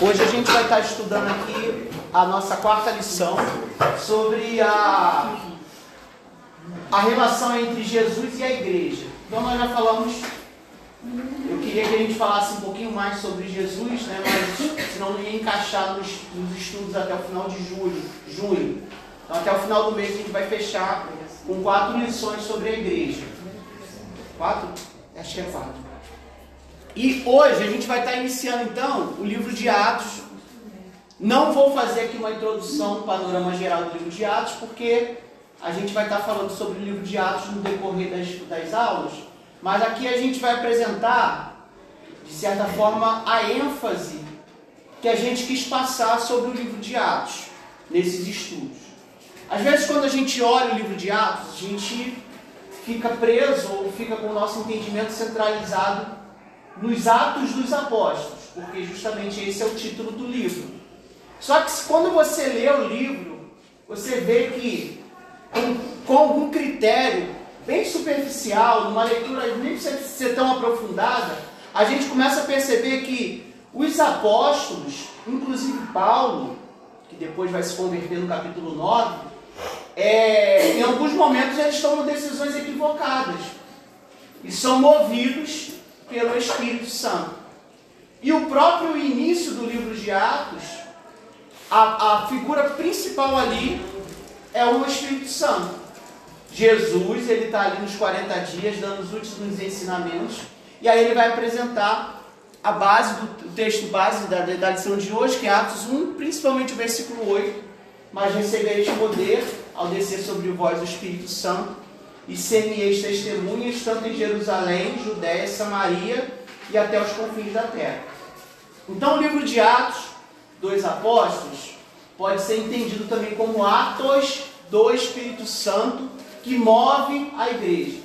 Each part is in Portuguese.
Hoje a gente vai estar estudando aqui a nossa quarta lição sobre a, a relação entre Jesus e a igreja. Então nós já falamos, eu queria que a gente falasse um pouquinho mais sobre Jesus, né, mas senão não ia encaixar nos, nos estudos até o final de julho, junho. Então até o final do mês a gente vai fechar com quatro lições sobre a igreja. Quatro? Acho que é quatro. E hoje a gente vai estar iniciando então o livro de Atos. Não vou fazer aqui uma introdução, um panorama geral do livro de Atos, porque a gente vai estar falando sobre o livro de Atos no decorrer das, das aulas. Mas aqui a gente vai apresentar, de certa forma, a ênfase que a gente quis passar sobre o livro de Atos nesses estudos. Às vezes, quando a gente olha o livro de Atos, a gente fica preso ou fica com o nosso entendimento centralizado nos Atos dos Apóstolos, porque justamente esse é o título do livro. Só que quando você lê o livro, você vê que com, algum critério bem superficial, numa leitura nem precisa ser tão aprofundada, a gente começa a perceber que os apóstolos, inclusive Paulo, que depois vai se converter no capítulo 9, é, em alguns momentos eles tomam decisões equivocadas e são movidos pelo Espírito Santo. E o próprio início do livro de Atos, a, a figura principal ali é o Espírito Santo. Jesus, ele está ali nos 40 dias, dando os últimos ensinamentos, e aí ele vai apresentar a base do texto base da, da lição de hoje, que é Atos 1, principalmente o versículo 8. Mas recebereis poder ao descer sobre vós o Espírito Santo e ser-me-eis testemunhas tanto em Jerusalém, Judéia, Samaria e até os confins da terra. Então o livro de Atos dos Apóstolos pode ser entendido também como atos do Espírito Santo que move a igreja.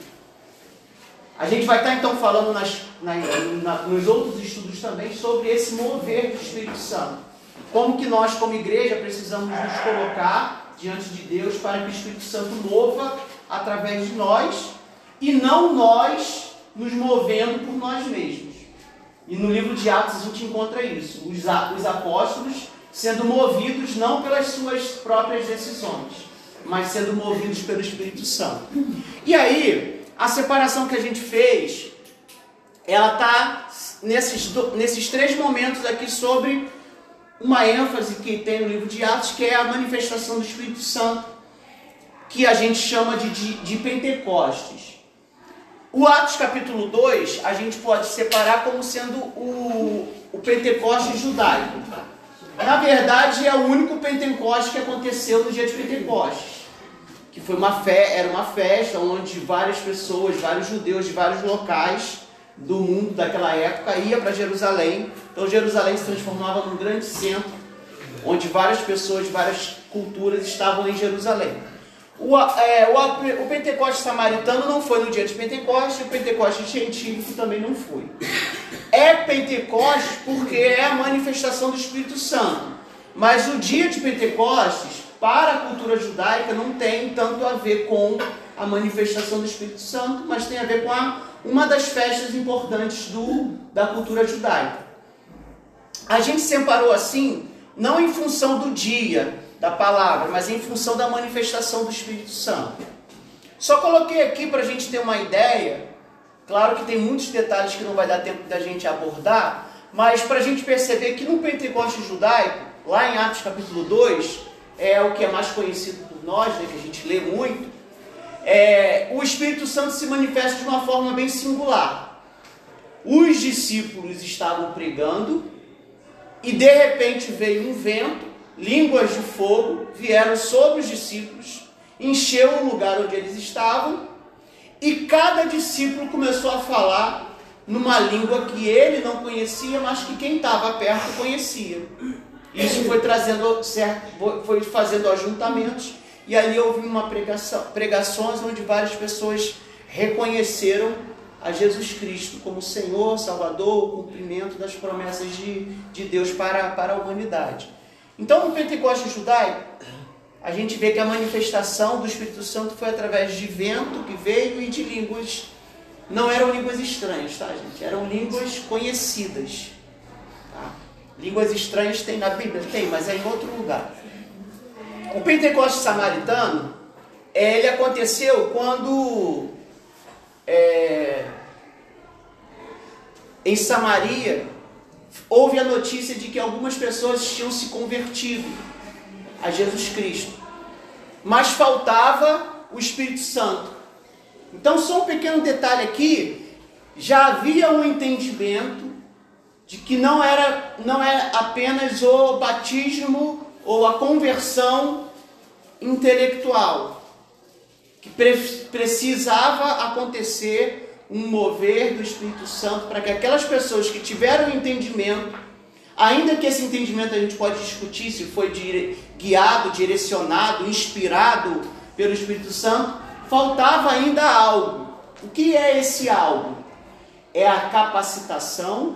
A gente vai estar então falando nas, na, na, nos outros estudos também sobre esse mover do Espírito Santo. Como que nós, como igreja, precisamos nos colocar diante de Deus para que o Espírito Santo mova através de nós e não nós nos movendo por nós mesmos. E no livro de Atos a gente encontra isso: os, os apóstolos sendo movidos não pelas suas próprias decisões, mas sendo movidos pelo Espírito Santo. E aí, a separação que a gente fez, ela está nesses, nesses três momentos aqui sobre uma ênfase que tem no livro de Atos, que é a manifestação do Espírito Santo que a gente chama de, de, de Pentecostes. O Atos capítulo 2, a gente pode separar como sendo o, o Pentecostes judaico. Na verdade, é o único Pentecostes que aconteceu no dia de Pentecostes. Que foi uma fé, era uma festa onde várias pessoas, vários judeus de vários locais do mundo daquela época ia para Jerusalém. Então Jerusalém se transformava num grande centro, onde várias pessoas várias culturas estavam em Jerusalém. O, é, o, o Pentecoste samaritano não foi no dia de Pentecoste, o Pentecoste científico também não foi. É Pentecoste porque é a manifestação do Espírito Santo. Mas o dia de Pentecostes, para a cultura judaica, não tem tanto a ver com a manifestação do Espírito Santo, mas tem a ver com a, uma das festas importantes do, da cultura judaica. A gente separou assim, não em função do dia, da palavra, mas em função da manifestação do Espírito Santo. Só coloquei aqui para a gente ter uma ideia. Claro que tem muitos detalhes que não vai dar tempo da gente abordar, mas para a gente perceber que no Pentecoste judaico, lá em Atos capítulo 2, é o que é mais conhecido por nós, né, que a gente lê muito, é, o Espírito Santo se manifesta de uma forma bem singular. Os discípulos estavam pregando e de repente veio um vento línguas de fogo vieram sobre os discípulos, encheu o lugar onde eles estavam, e cada discípulo começou a falar numa língua que ele não conhecia, mas que quem estava perto conhecia. Isso foi trazendo certo, foi fazendo ajuntamentos, e ali houve uma pregação, pregações onde várias pessoas reconheceram a Jesus Cristo como Senhor, Salvador, o cumprimento das promessas de, de Deus para, para a humanidade. Então, no Pentecoste judaico, a gente vê que a manifestação do Espírito Santo foi através de vento que veio e de línguas. Não eram línguas estranhas, tá, gente? Eram línguas conhecidas. Tá? Línguas estranhas tem na Bíblia? Tem, mas é em outro lugar. O Pentecoste samaritano, ele aconteceu quando é, em Samaria houve a notícia de que algumas pessoas tinham se convertido a Jesus Cristo, mas faltava o Espírito Santo. Então, só um pequeno detalhe aqui: já havia um entendimento de que não era, não é apenas o batismo ou a conversão intelectual, que pre precisava acontecer um mover do Espírito Santo para que aquelas pessoas que tiveram entendimento, ainda que esse entendimento a gente pode discutir se foi dire guiado, direcionado, inspirado pelo Espírito Santo, faltava ainda algo. O que é esse algo? É a capacitação,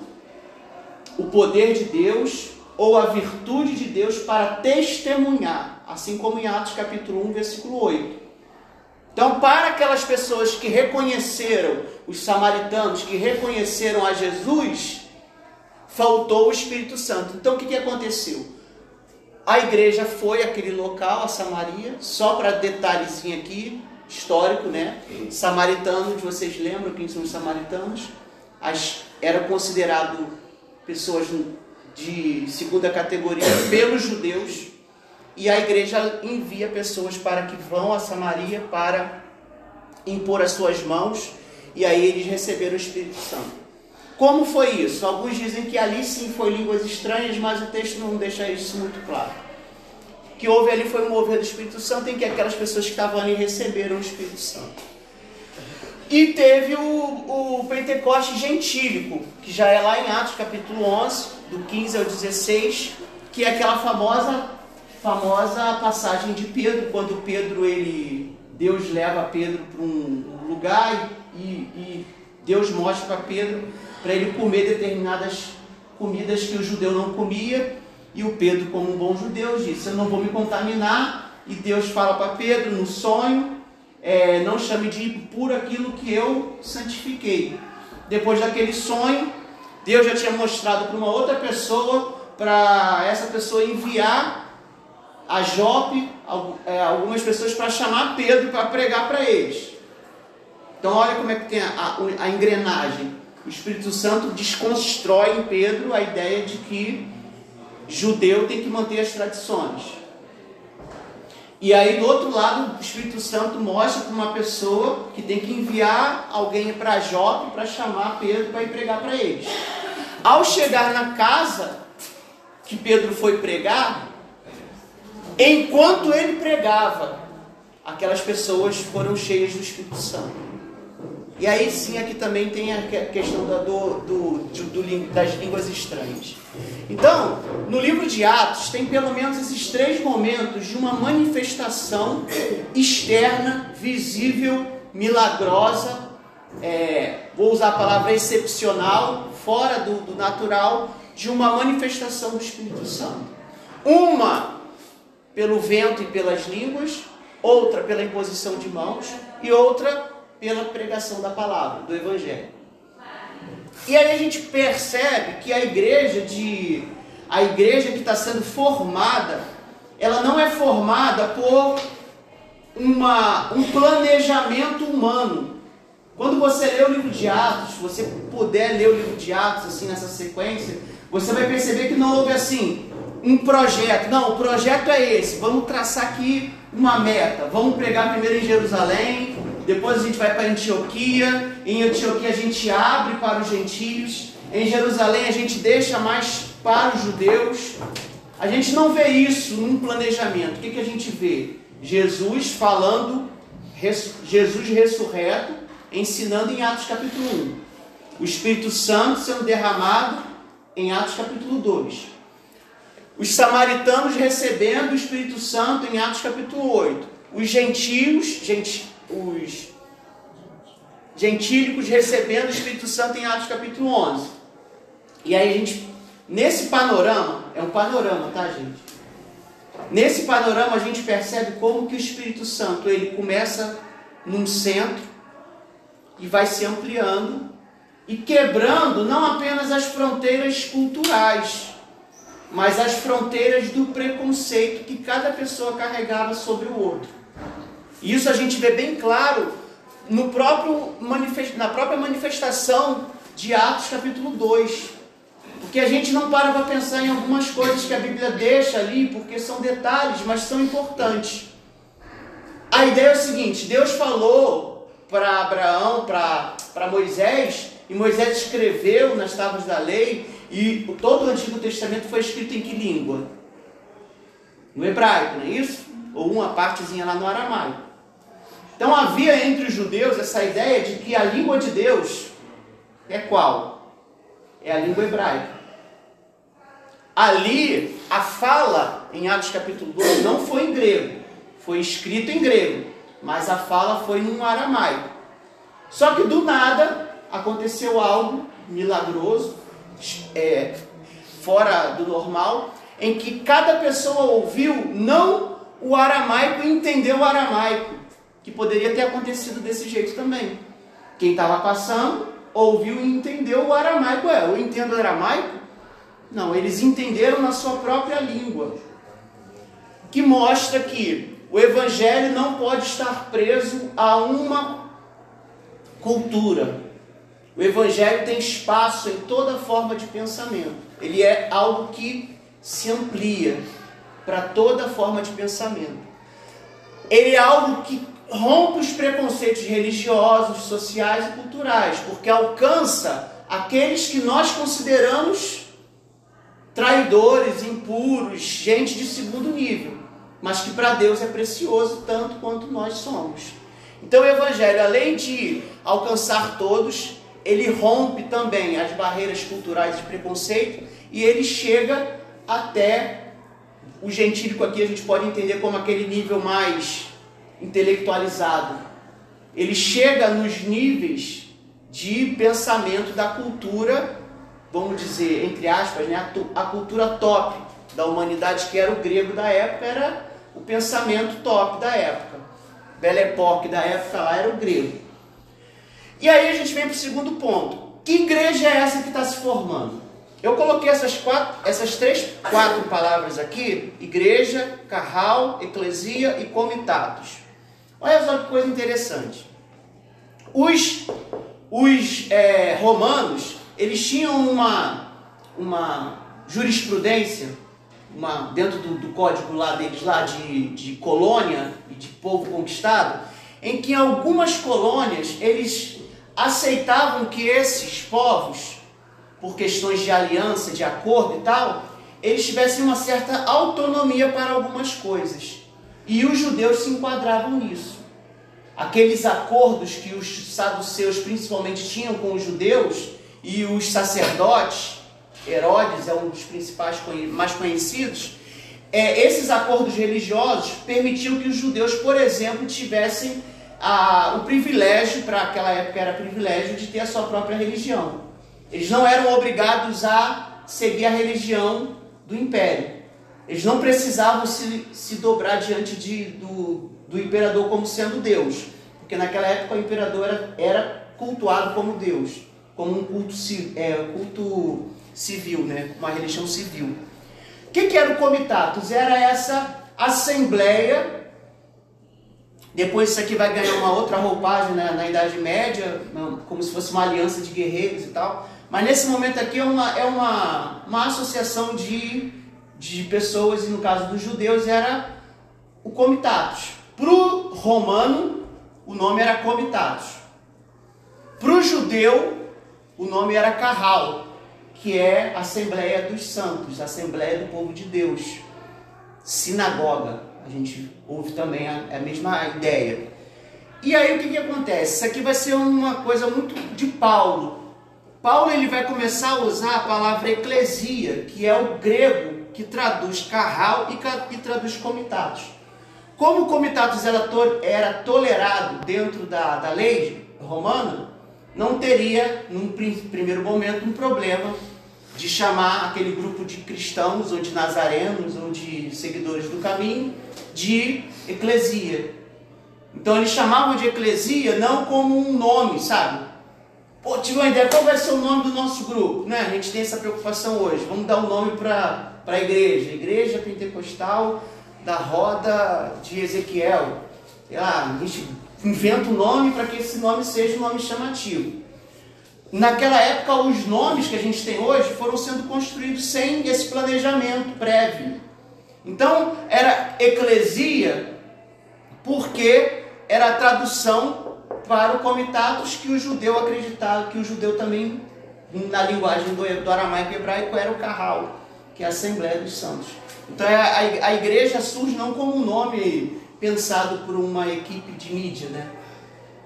o poder de Deus ou a virtude de Deus para testemunhar, assim como em Atos capítulo 1, versículo 8. Então, para aquelas pessoas que reconheceram, os samaritanos que reconheceram a Jesus, faltou o Espírito Santo. Então, o que, que aconteceu? A igreja foi àquele local, a Samaria, só para detalhezinho aqui, histórico, né? Samaritanos, vocês lembram quem são os samaritanos? As, eram considerados pessoas de segunda categoria pelos judeus e a igreja envia pessoas para que vão a Samaria para impor as suas mãos e aí eles receberam o Espírito Santo. Como foi isso? Alguns dizem que ali sim foi línguas estranhas, mas o texto não deixa isso muito claro. Que houve ali foi um mover do Espírito Santo em que aquelas pessoas que estavam ali receberam o Espírito Santo. E teve o, o Pentecoste gentílico, que já é lá em Atos capítulo 11, do 15 ao 16, que é aquela famosa famosa passagem de Pedro, quando Pedro ele Deus leva Pedro para um lugar e, e Deus mostra para Pedro para ele comer determinadas comidas que o judeu não comia. E o Pedro como um bom judeu disse eu não vou me contaminar. E Deus fala para Pedro no sonho é, não chame de impuro aquilo que eu santifiquei. Depois daquele sonho Deus já tinha mostrado para uma outra pessoa, para essa pessoa enviar a Jope, é, algumas pessoas para chamar Pedro para pregar para eles. Então olha como é que tem a, a, a, engrenagem. O Espírito Santo desconstrói em Pedro a ideia de que judeu tem que manter as tradições. E aí do outro lado o Espírito Santo mostra para uma pessoa que tem que enviar alguém para Jope para chamar Pedro para ir pregar para eles. Ao chegar na casa que Pedro foi pregar, enquanto ele pregava, aquelas pessoas foram cheias do Espírito Santo. E aí sim aqui também tem a questão do, do, do, do, das línguas estranhas. Então, no livro de Atos tem pelo menos esses três momentos de uma manifestação externa, visível, milagrosa, é, vou usar a palavra excepcional, fora do, do natural, de uma manifestação do Espírito Santo. Uma pelo vento e pelas línguas, outra pela imposição de mãos e outra pela pregação da palavra, do Evangelho. E aí a gente percebe que a igreja de a igreja que está sendo formada, ela não é formada por uma, um planejamento humano, quando você lê o livro de Atos, se você puder ler o livro de Atos assim nessa sequência, você vai perceber que não houve assim um projeto. Não, o projeto é esse. Vamos traçar aqui uma meta. Vamos pregar primeiro em Jerusalém, depois a gente vai para Antioquia. Em Antioquia a gente abre para os gentios. Em Jerusalém a gente deixa mais para os judeus. A gente não vê isso num planejamento. O que, que a gente vê? Jesus falando, Jesus ressurreto, ensinando em Atos capítulo 1. O Espírito Santo sendo derramado em Atos capítulo 2. Os samaritanos recebendo o Espírito Santo em Atos capítulo 8. Os gentios, os gentílicos recebendo o Espírito Santo em Atos capítulo 11. E aí a gente, nesse panorama, é um panorama, tá gente? Nesse panorama a gente percebe como que o Espírito Santo ele começa num centro, e vai se ampliando e quebrando não apenas as fronteiras culturais, mas as fronteiras do preconceito que cada pessoa carregava sobre o outro. Isso a gente vê bem claro no próprio na própria manifestação de Atos capítulo 2. Porque a gente não para para pensar em algumas coisas que a Bíblia deixa ali, porque são detalhes, mas são importantes. A ideia é o seguinte: Deus falou para Abraão, para Moisés, e Moisés escreveu nas tábuas da lei, e todo o Antigo Testamento foi escrito em que língua? No hebraico, não é isso? Ou uma partezinha lá no aramaico. Então havia entre os judeus essa ideia de que a língua de Deus é qual? É a língua hebraica. Ali, a fala em Atos capítulo 2 não foi em grego, foi escrito em grego, mas a fala foi em aramaico. Só que do nada aconteceu algo milagroso, é, fora do normal, em que cada pessoa ouviu não o aramaico e entendeu o aramaico, que poderia ter acontecido desse jeito também. Quem estava passando ouviu e entendeu o aramaico. É, eu entendo o aramaico? Não, eles entenderam na sua própria língua. Que mostra que o evangelho não pode estar preso a uma cultura. O evangelho tem espaço em toda forma de pensamento. Ele é algo que se amplia para toda forma de pensamento. Ele é algo que rompe os preconceitos religiosos, sociais e culturais, porque alcança aqueles que nós consideramos traidores, impuros, gente de segundo nível, mas que para Deus é precioso tanto quanto nós somos. Então o Evangelho, além de alcançar todos, ele rompe também as barreiras culturais de preconceito e ele chega até o gentílico aqui a gente pode entender como aquele nível mais intelectualizado. Ele chega nos níveis de pensamento da cultura, vamos dizer, entre aspas, né, a, cultura top da humanidade, que era o grego da época, era o pensamento top da época. Belle Époque da época lá era o grego. E aí a gente vem para o segundo ponto. Que igreja é essa que está se formando? Eu coloquei essas, quatro, essas três, quatro palavras aqui: igreja, carral, eclesia e comitados. Olha só que coisa interessante. Os, os é, romanos, eles tinham uma, uma jurisprudência, uma, dentro do, do, código lá deles, lá de, de colônia e de povo conquistado, em que algumas colônias eles aceitavam que esses povos, por questões de aliança, de acordo e tal, eles tivessem uma certa autonomia para algumas coisas. E os judeus se enquadravam nisso. Aqueles acordos que os saduceus principalmente tinham com os judeus e os sacerdotes, Herodes é um dos principais mais conhecidos, é, esses acordos religiosos permitiam que os judeus, por exemplo, tivessem a, o privilégio, para aquela época era privilégio, de ter a sua própria religião. Eles não eram obrigados a seguir a religião do império. Eles não precisavam se, se dobrar diante de, do, do imperador como sendo Deus, porque naquela época o imperador era, era cultuado como Deus, como um culto, é, culto civil, né? uma religião civil. O que, que era o comitatus? Era essa assembleia. Depois isso aqui vai ganhar uma outra roupagem né? na Idade Média, como se fosse uma aliança de guerreiros e tal. Mas nesse momento aqui é uma, é uma, uma associação de de pessoas, e no caso dos judeus era o comitatus. Para o romano, o nome era comitatus. Para o judeu, o nome era carral, que é Assembleia dos Santos, Assembleia do Povo de Deus. Sinagoga, a gente ouve também a, a mesma ideia. E aí o que, que acontece? Isso aqui vai ser uma coisa muito de Paulo. Paulo ele vai começar a usar a palavra eclesia, que é o grego que traduz carral e, e traduz comitados. Como o comitados era, to, era tolerado dentro da, da lei romana, não teria, num primeiro momento, um problema de chamar aquele grupo de cristãos, ou de nazarenos, ou de seguidores do caminho, de eclesia. Então eles chamavam de eclesia não como um nome, sabe? Pô, tive uma ideia, qual vai ser o nome do nosso grupo? Né? A gente tem essa preocupação hoje. Vamos dar um nome para a igreja, igreja pentecostal da roda de Ezequiel. Sei lá, a gente inventa um nome para que esse nome seja um nome chamativo. Naquela época, os nomes que a gente tem hoje foram sendo construídos sem esse planejamento prévio. Então, era eclesia porque era a tradução para o comitatus que o judeu acreditava, que o judeu também, na linguagem do, aramaico hebraico, era o carral, que é a Assembleia dos Santos. Então, a, a igreja surge não como um nome pensado por uma equipe de mídia, né?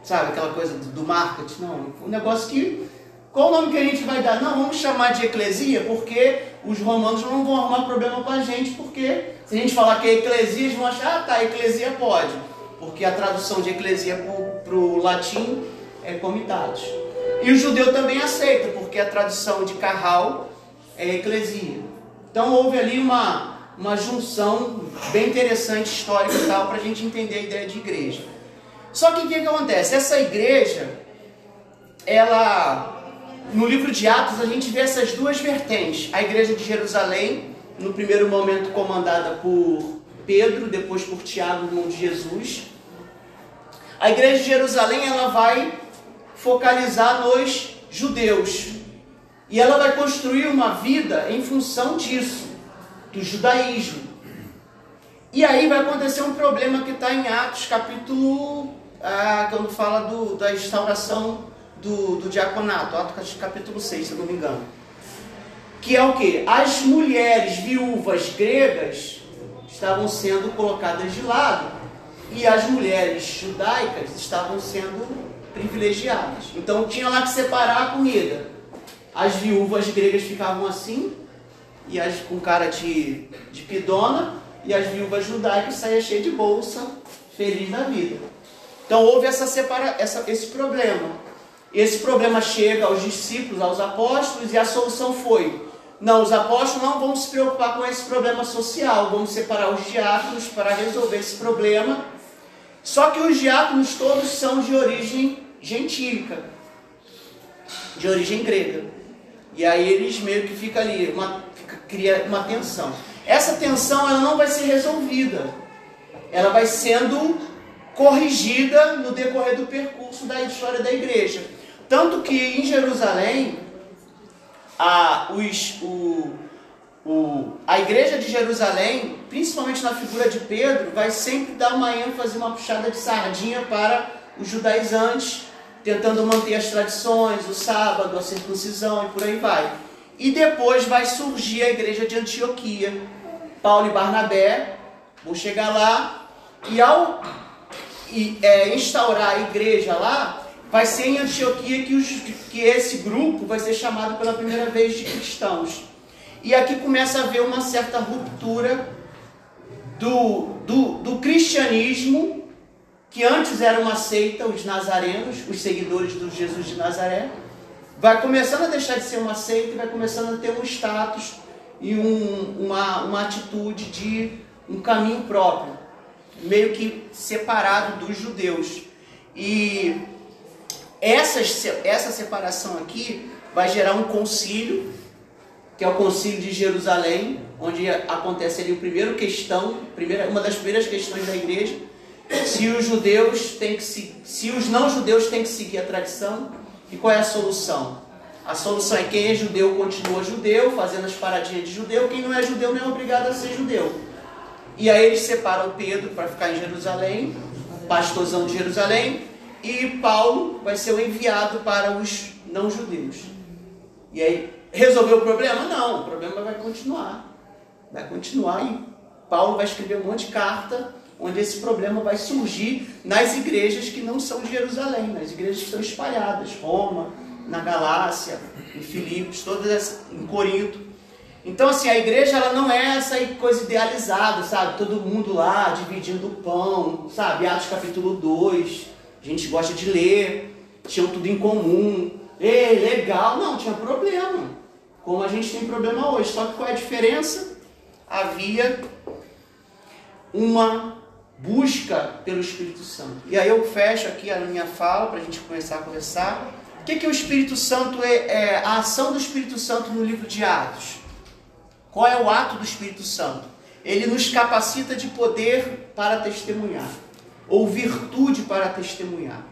Sabe, aquela coisa do, marketing, não. Um negócio que. Qual o nome que a gente vai dar? Não, vamos chamar de eclesia, porque os romanos não vão arrumar problema com a gente, porque se a gente falar que é eclesia, eles vão achar, ah tá, eclesia pode. Porque a tradução de eclesia para o latim é comitatus. E o judeu também aceita, porque a tradução de carral é eclesia. Então houve ali uma, uma junção bem interessante histórica e tal para a gente entender a ideia de igreja. Só que o que, que acontece? Essa igreja, ela no livro de Atos a gente vê essas duas vertentes. A igreja de Jerusalém, no primeiro momento comandada por Pedro, depois por Tiago, irmão de Jesus. A igreja de Jerusalém ela vai focalizar nos judeus. E ela vai construir uma vida em função disso, do judaísmo. E aí vai acontecer um problema que está em Atos, capítulo. Ah, quando fala do, da instauração do, do diaconato, Atos capítulo 6, se não me engano. Que é o que? As mulheres viúvas gregas estavam sendo colocadas de lado e as mulheres judaicas estavam sendo privilegiadas. Então tinha lá que separar a comida. As viúvas gregas ficavam assim, e as com cara de, de pidona, e as viúvas judaicas saíam cheias de bolsa, feliz da vida. Então houve essa separa, essa, esse problema. Esse problema chega aos discípulos, aos apóstolos, e a solução foi: não, os apóstolos não vão se preocupar com esse problema social, vamos separar os diáconos para resolver esse problema. Só que os diáconos todos são de origem gentílica, de origem grega. E aí eles meio que fica ali, uma, fica, cria uma tensão. Essa tensão ela não vai ser resolvida. Ela vai sendo corrigida no decorrer do percurso da história da igreja. Tanto que em Jerusalém, a, os, o, o, a igreja de Jerusalém, principalmente na figura de Pedro, vai sempre dar uma ênfase, uma puxada de sardinha para os judaizantes, tentando manter as tradições, o sábado, a circuncisão e por aí vai. E depois vai surgir a igreja de Antioquia. Paulo e Barnabé vão chegar lá e ao e, é, instaurar a igreja lá, vai ser em Antioquia que, os, que esse grupo vai ser chamado pela primeira vez de cristãos. E aqui começa a haver uma certa ruptura do, do, do cristianismo, que antes era uma seita, os nazarenos, os seguidores do Jesus de Nazaré, vai começando a deixar de ser uma seita e vai começando a ter um status e um, uma, uma atitude de um caminho próprio, meio que separado dos judeus. E essa, essa separação aqui vai gerar um concílio, que é o concílio de Jerusalém, onde acontece ali o primeiro questão, primeira, uma das primeiras questões da igreja, se os judeus têm que se, se os não judeus têm que seguir a tradição e qual é a solução? A solução é quem é judeu continua judeu, fazendo as paradinhas de judeu, quem não é judeu não é obrigado a ser judeu. E aí eles separam Pedro para ficar em Jerusalém, pastorzão de Jerusalém, e Paulo vai ser o enviado para os não-judeus. E aí, resolveu o problema? Não, o problema vai continuar. Vai continuar e Paulo vai escrever um monte de carta onde esse problema vai surgir nas igrejas que não são de Jerusalém, nas igrejas que estão espalhadas, Roma, na Galácia, em Filipos, todas em Corinto. Então assim, a igreja ela não é essa coisa idealizada, sabe? Todo mundo lá dividindo o pão, sabe? Atos capítulo 2 a gente gosta de ler, tinham tudo em comum. Ei, legal. Não, tinha problema. Como a gente tem problema hoje. Só que qual é a diferença? Havia uma busca pelo Espírito Santo. E aí eu fecho aqui a minha fala para a gente começar a conversar. O que, que o Espírito Santo é, é, a ação do Espírito Santo no livro de Atos? Qual é o ato do Espírito Santo? Ele nos capacita de poder para testemunhar, ou virtude para testemunhar.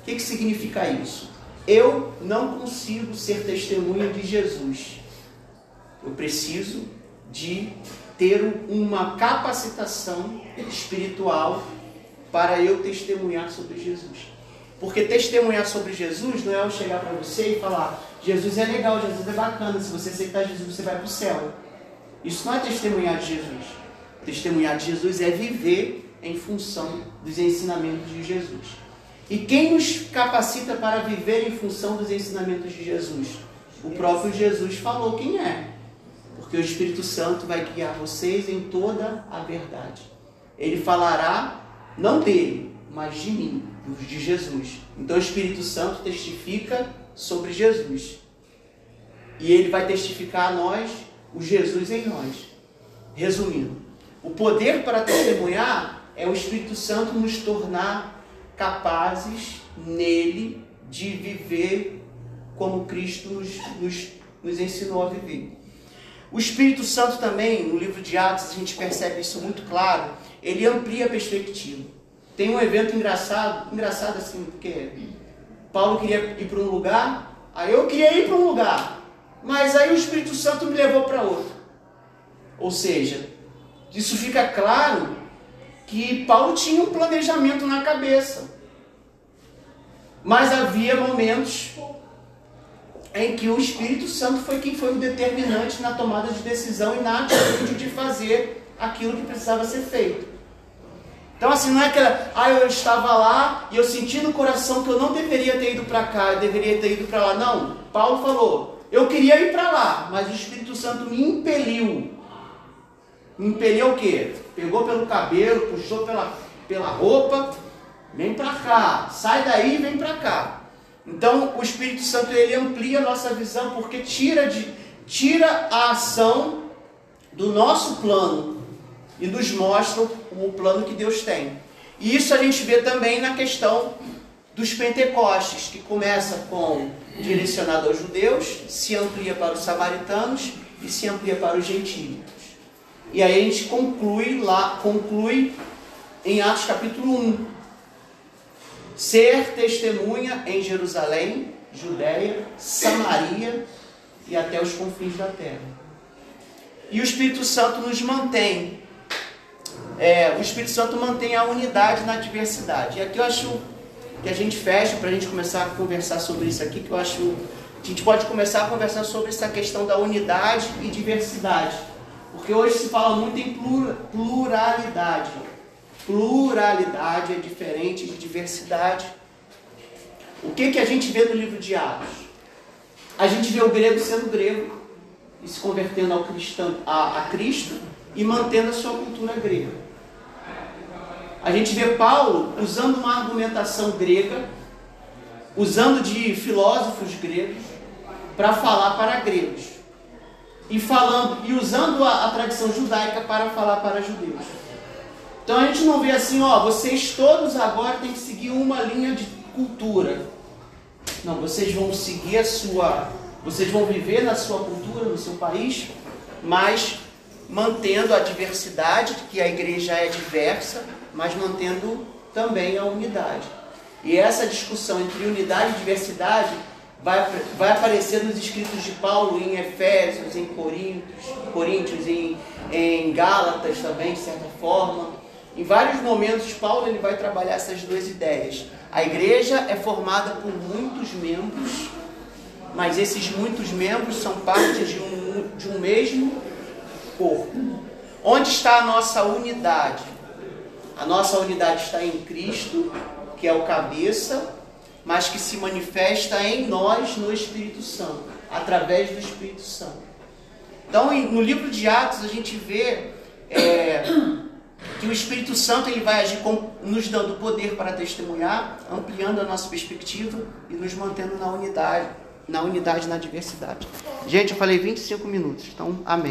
O que, que significa isso? Eu não consigo ser testemunha de Jesus. Eu preciso de ter uma capacitação espiritual para eu testemunhar sobre Jesus. Porque testemunhar sobre Jesus não é eu chegar para você e falar: Jesus é legal, Jesus é bacana, se você aceitar Jesus você vai para o céu. Isso não é testemunhar de Jesus. Testemunhar de Jesus é viver em função dos ensinamentos de Jesus. E quem nos capacita para viver em função dos ensinamentos de Jesus? O próprio Jesus falou quem é. Porque o Espírito Santo vai guiar vocês em toda a verdade. Ele falará não dele, mas de mim, de Jesus. Então o Espírito Santo testifica sobre Jesus. E ele vai testificar a nós o Jesus em nós. Resumindo, o poder para testemunhar é o Espírito Santo nos tornar capazes nele de viver como Cristo nos, nos, nos ensinou a viver. O Espírito Santo também, no livro de Atos, a gente percebe isso muito claro, ele amplia a perspectiva. Tem um evento engraçado, engraçado assim, porque Paulo queria ir para um lugar, aí eu queria ir para um lugar, mas aí o Espírito Santo me levou para outro. Ou seja, isso fica claro que Paulo tinha um planejamento na cabeça. Mas havia momentos em que o Espírito Santo foi quem foi o determinante na tomada de decisão e na atitude de fazer aquilo que precisava ser feito. Então, assim, não é que ah, eu estava lá e eu senti no coração que eu não deveria ter ido para cá, eu deveria ter ido para lá. Não, Paulo falou, eu queria ir para lá, mas o Espírito Santo me impeliu. Me impeliu o quê? Pegou pelo cabelo, puxou pela, pela roupa, vem para cá, sai daí e vem para cá. Então, o Espírito Santo ele amplia a nossa visão porque tira, de, tira a ação do nosso plano e nos mostra o plano que Deus tem. E isso a gente vê também na questão dos Pentecostes, que começa com direcionado aos judeus, se amplia para os samaritanos e se amplia para os gentios. E aí a gente conclui lá, conclui em Atos capítulo 1. Ser testemunha em Jerusalém, Judéia, Samaria e até os confins da terra. E o Espírito Santo nos mantém é, o Espírito Santo mantém a unidade na diversidade. E aqui eu acho que a gente fecha para a gente começar a conversar sobre isso aqui, que eu acho a gente pode começar a conversar sobre essa questão da unidade e diversidade. Porque hoje se fala muito em pluralidade. Pluralidade é diferente de diversidade. O que, que a gente vê no livro de Atos? A gente vê o grego sendo grego e se convertendo ao cristão, a, a Cristo e mantendo a sua cultura grega a gente vê Paulo usando uma argumentação grega, usando de filósofos gregos, para falar para gregos. E falando e usando a, a tradição judaica para falar para judeus. Então a gente não vê assim, ó, vocês todos agora têm que seguir uma linha de cultura. Não, vocês vão seguir a sua, vocês vão viver na sua cultura, no seu país, mas mantendo a diversidade, que a igreja é diversa, mas mantendo também a unidade. E essa discussão entre unidade e diversidade vai, vai aparecer nos escritos de Paulo em Efésios, em Coríntios, Coríntios em, em Gálatas também, de certa forma. Em vários momentos, Paulo ele vai trabalhar essas duas ideias. A igreja é formada por muitos membros, mas esses muitos membros são parte de um, de um mesmo corpo. Onde está a nossa unidade? A nossa unidade está em Cristo, que é o cabeça, mas que se manifesta em nós no Espírito Santo, através do Espírito Santo. Então, no livro de Atos, a gente vê é, que o Espírito Santo ele vai agir com, nos dando poder para testemunhar, ampliando a nossa perspectiva e nos mantendo na unidade, na unidade, na diversidade. Gente, eu falei 25 minutos, então amém.